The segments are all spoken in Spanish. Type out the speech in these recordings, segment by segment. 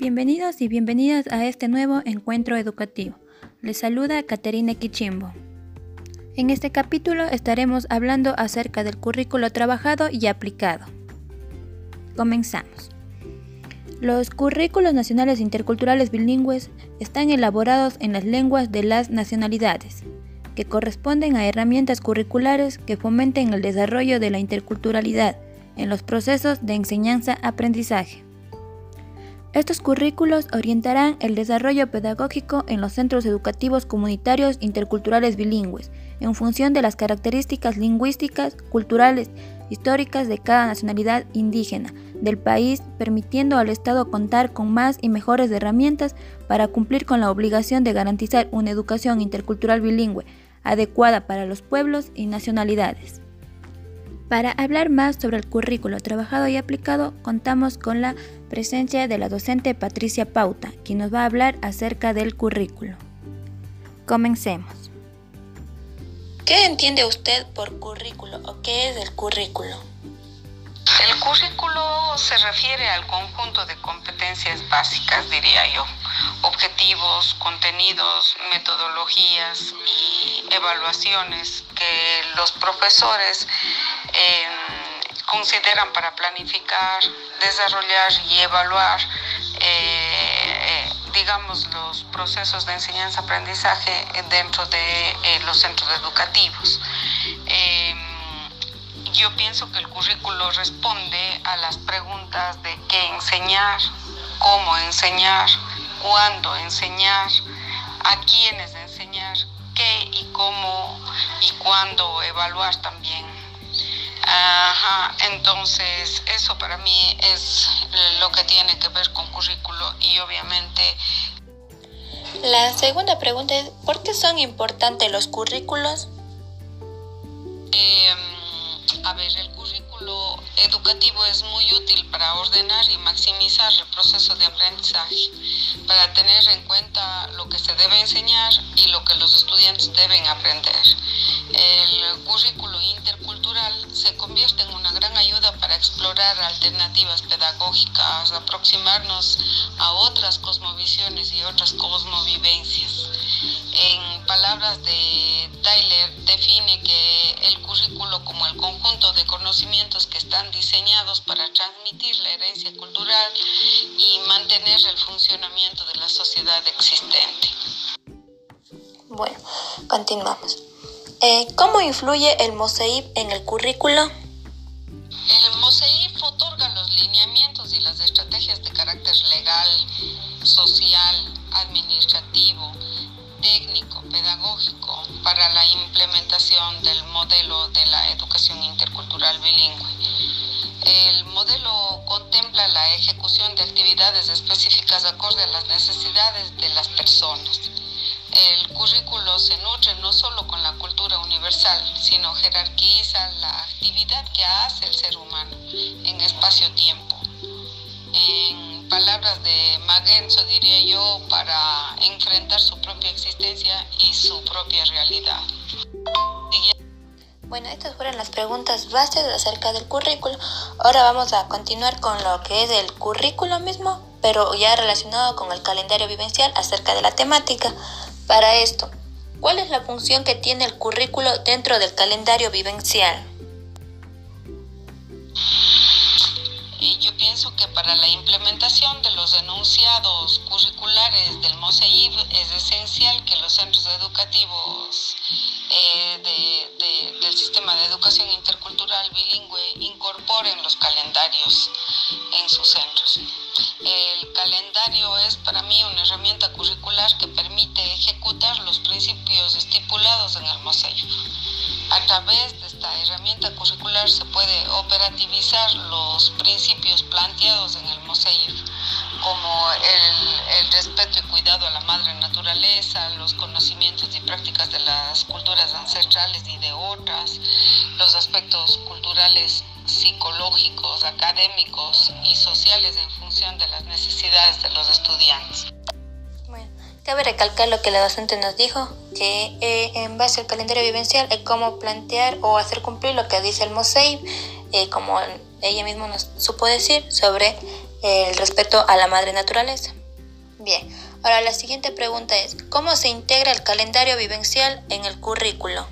Bienvenidos y bienvenidas a este nuevo encuentro educativo. Les saluda Caterina Quichimbo. En este capítulo estaremos hablando acerca del currículo trabajado y aplicado. Comenzamos. Los currículos nacionales interculturales bilingües están elaborados en las lenguas de las nacionalidades, que corresponden a herramientas curriculares que fomenten el desarrollo de la interculturalidad en los procesos de enseñanza-aprendizaje. Estos currículos orientarán el desarrollo pedagógico en los centros educativos comunitarios interculturales bilingües, en función de las características lingüísticas, culturales, históricas de cada nacionalidad indígena del país, permitiendo al Estado contar con más y mejores herramientas para cumplir con la obligación de garantizar una educación intercultural bilingüe adecuada para los pueblos y nacionalidades. Para hablar más sobre el currículo trabajado y aplicado, contamos con la presencia de la docente Patricia Pauta, quien nos va a hablar acerca del currículo. Comencemos. ¿Qué entiende usted por currículo o qué es el currículo? El currículo se refiere al conjunto de competencias básicas, diría yo, objetivos, contenidos, metodologías y evaluaciones que los profesores consideran para planificar, desarrollar y evaluar, eh, digamos, los procesos de enseñanza-aprendizaje dentro de eh, los centros educativos. Em, yo pienso que el currículo responde a las preguntas de qué enseñar, cómo enseñar, cuándo enseñar, a quiénes enseñar, qué y cómo y cuándo evaluar también. Ajá, entonces eso para mí es lo que tiene que ver con currículo y obviamente... La segunda pregunta es, ¿por qué son importantes los currículos? Eh, a ver, el currículo educativo es muy útil para ordenar y maximizar el proceso de aprendizaje, para tener en cuenta lo que se debe enseñar y lo que los estudiantes deben aprender. El currículo intercultural se convierte en una gran ayuda para explorar alternativas pedagógicas, aproximarnos a otras cosmovisiones y otras cosmovivencias. En palabras de Tyler, define que el currículo como el conjunto de conocimientos que están diseñados para transmitir la herencia cultural y mantener el funcionamiento de la sociedad existente. Bueno, continuamos. Eh, ¿Cómo influye el MOSEIP en el currículo? El MOSEIP otorga los lineamientos y las estrategias de carácter legal, social, administrativo, modelo de la educación intercultural bilingüe. El modelo contempla la ejecución de actividades específicas acorde a las necesidades de las personas. El currículo se nutre no solo con la cultura universal, sino jerarquiza la actividad que hace el ser humano en espacio-tiempo. En palabras de Magenzo, diría yo, para enfrentar su propia existencia y su propia realidad. Bueno, estas fueron las preguntas bases acerca del currículo. Ahora vamos a continuar con lo que es el currículo mismo, pero ya relacionado con el calendario vivencial acerca de la temática. Para esto, ¿cuál es la función que tiene el currículo dentro del calendario vivencial? yo pienso que para la implementación de los enunciados curriculares del MOSEIB es esencial que los centros educativos eh, del sistema de educación intercultural bilingüe incorporen los calendarios en sus centros. El calendario es para mí una herramienta curricular que permite ejecutar los principios estipulados en el MOSEIF. A través de esta herramienta curricular se puede operativizar los principios planteados en el MOSEIF, como el, el, respeto y cuidado a la madre naturaleza, los conocimientos y prácticas de las culturas ancestrales y de otras, los aspectos culturales psicológicos, académicos y sociales en función de las necesidades de los estudiantes. Bueno, cabe recalcar lo que la docente nos dijo, que eh, en base al calendario vivencial es cómo plantear o hacer cumplir lo que dice el MOSEIB, eh, como ella misma nos supo decir, sobre el respeto a la madre naturaleza. Bien, ahora la siguiente pregunta es, ¿cómo se integra el calendario vivencial en el currículo?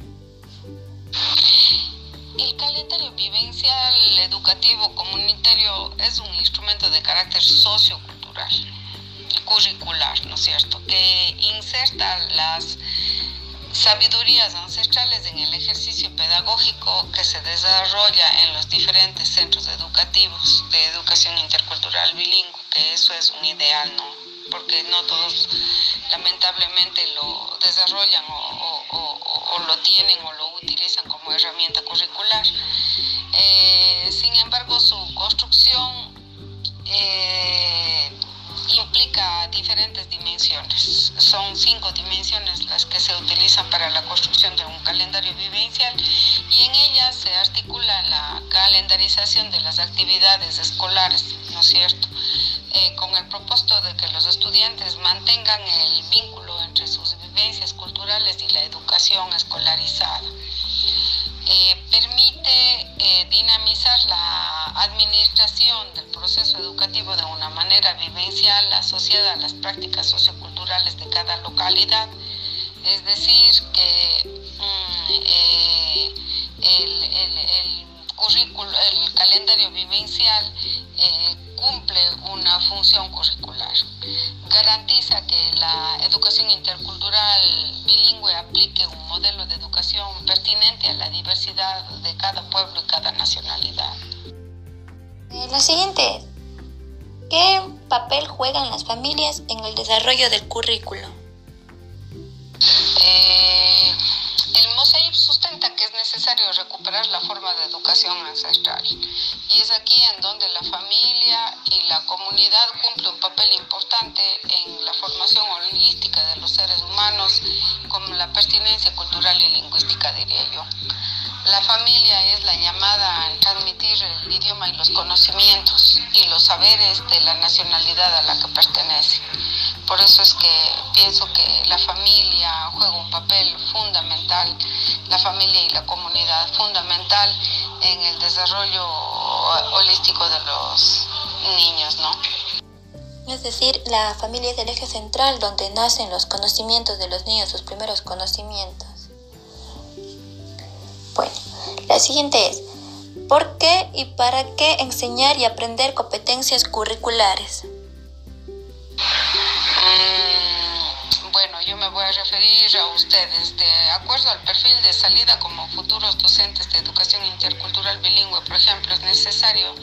El calendario vivencial educativo comunitario es un instrumento de carácter sociocultural, curricular, ¿no es cierto?, que inserta las sabidurías ancestrales en el ejercicio pedagógico que se desarrolla en los diferentes centros educativos de educación intercultural bilingüe, que eso es un ideal, ¿no? Porque no todos lamentablemente lo desarrollan o, lo tienen o lo utilizan como herramienta curricular. Eh, sin embargo, su construcción eh, implica diferentes dimensiones. Son cinco dimensiones las que se utilizan para la construcción de un calendario vivencial y en ellas se articula la calendarización de las actividades escolares, ¿no es cierto? Eh, con el propósito de que los estudiantes mantengan el vínculo entre sus vivencias culturales y la educación escolarizada. Eh, permite eh, dinamizar la administración del proceso educativo de una manera vivencial asociada a las prácticas socioculturales de cada localidad, es decir, que mm, eh, el, currículo, el calendario vivencial cumple una función curricular. Garantiza que la educación intercultural bilingüe aplique un modelo de educación pertinente a la diversidad de cada pueblo y cada nacionalidad. Eh, la siguiente ¿qué papel juegan las familias en el desarrollo del currículo? Eh, el sustenta que es necesario recuperar la forma de educación ancestral y es aquí en donde la familia y la comunidad cumplen un papel importante en la formación holística de los seres humanos con la pertinencia cultural y lingüística, diría yo. La familia es la llamada a transmitir el idioma y los conocimientos y los saberes de la nacionalidad a la que pertenece. Por eso es que pienso que la familia juega un papel fundamental, la familia y la comunidad fundamental en el desarrollo holístico de los niños, ¿no? Es decir, la familia es el eje central donde nacen los conocimientos de los niños, sus primeros conocimientos. Bueno, la siguiente es, ¿por qué y para qué enseñar y aprender competencias curriculares? Mm, bueno, yo me voy a referir a ustedes. De acuerdo al perfil de salida como futuros docentes de educación intercultural bilingüe, por ejemplo, es necesario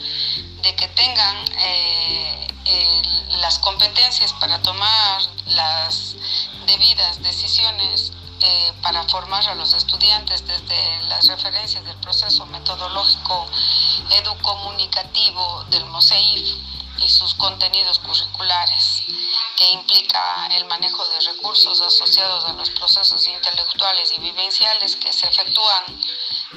de que tengan eh, las competencias para tomar las debidas decisiones eh, para formar a los estudiantes desde las referencias del proceso metodológico educomunicativo del MOSEIF y sus contenidos curriculares, que implica el manejo de recursos asociados a los procesos intelectuales y vivenciales que se efectúan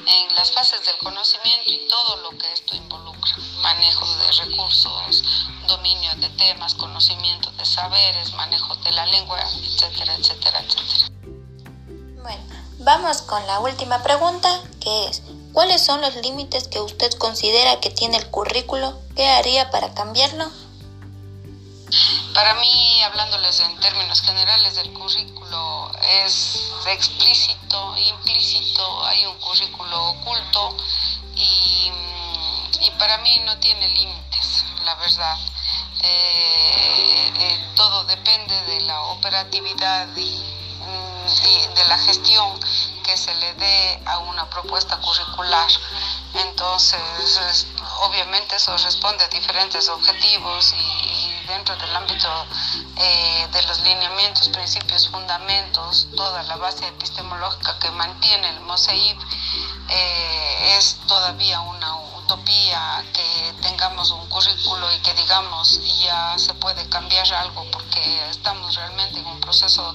en las fases del conocimiento y todo lo que esto involucra, manejo de recursos, dominio de temas, conocimiento de saberes, manejo de la lengua, etcétera, etcétera, etcétera. Bueno, vamos con la última pregunta, que es, ¿cuáles son los límites que usted considera que tiene el currículo? ¿Qué haría para cambiarlo? Para mí, hablándoles en términos generales del currículo, es explícito, implícito, hay un currículo oculto y, para mí no tiene límites, la verdad. Eh, eh, todo depende de la operatividad y de la gestión que se le dé a una propuesta curricular. Entonces, obviamente eso responde a diferentes objetivos y, dentro del ámbito eh, de los lineamientos, principios, fundamentos, toda la base epistemológica que mantiene el MOSEIP eh, es todavía una utopía que tengamos un currículo y que digamos ya se puede cambiar algo porque estamos realmente en un proceso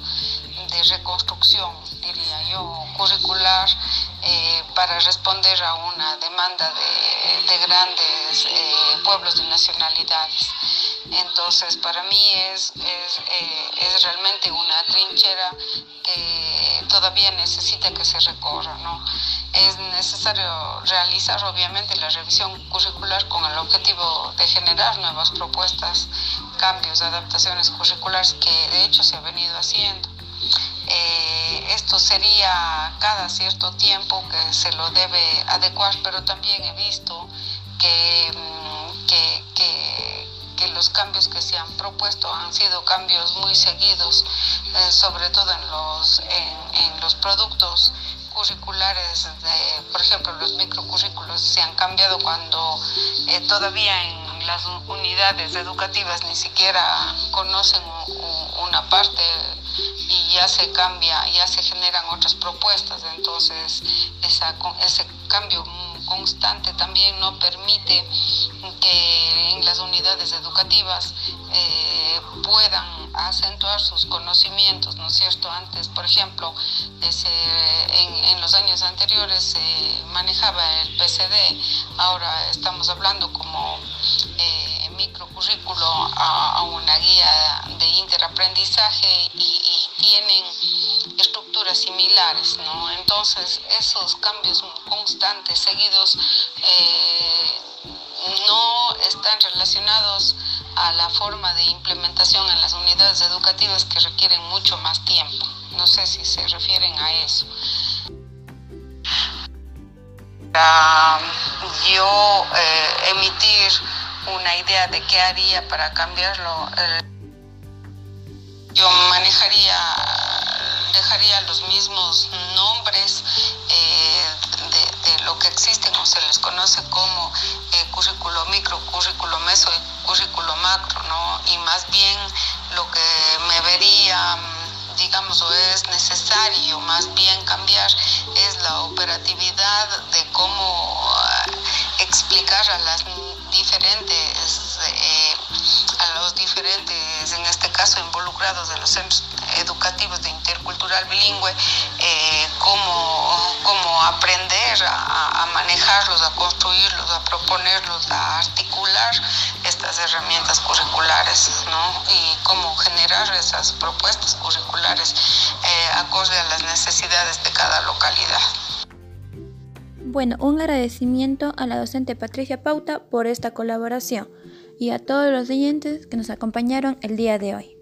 de reconstrucción, diría yo, curricular eh, para responder a una demanda de, grandes eh, pueblos y nacionalidades. Entonces, para mí es, eh, es, realmente una trinchera que todavía necesita que se recorra, ¿no? es necesario realizar obviamente la revisión curricular con el objetivo de generar nuevas propuestas, cambios, adaptaciones curriculares que de hecho se ha venido haciendo. Eh, esto sería cada cierto tiempo que se lo debe adecuar, pero también he visto que, mm, que, cambios que se han propuesto han sido cambios muy seguidos, eh, sobre todo en los, en los productos curriculares, de, por ejemplo, los microcurrículos se han cambiado cuando eh, todavía en las unidades educativas ni siquiera conocen una parte y ya se cambia, ya se generan otras propuestas. Entonces, ese cambio constante también no permite que en las unidades educativas eh, puedan acentuar sus conocimientos, ¿no es cierto? Antes, por ejemplo, en, los años anteriores se manejaba el PCD, ahora estamos hablando como eh, microcurrículo a, una guía de interaprendizaje y, tienen similares, ¿no? Entonces, esos cambios constantes, seguidos, eh, no están relacionados a la forma de implementación en las unidades educativas que requieren mucho más tiempo. No sé si se refieren a eso. Para yo eh, emitir una idea de qué haría para cambiarlo, yo manejaría, dejaría los mismos nombres eh, de, lo que existen o se les conoce como eh, currículo micro, currículo meso y currículo macro, ¿no? Y más bien lo que me vería digamos, o es necesario más bien cambiar es la operatividad de cómo eh, explicar a las diferentes, diferentes, en este caso involucrados de los centros educativos de intercultural bilingüe, eh, cómo, cómo, aprender a, manejarlos, a construirlos, a proponerlos, a articular estas herramientas curriculares, ¿no? Y cómo generar esas propuestas curriculares eh, acorde a las necesidades de cada localidad. Bueno, un agradecimiento a la docente Patricia Pauta por esta colaboración y a todos los oyentes que nos acompañaron el día de hoy.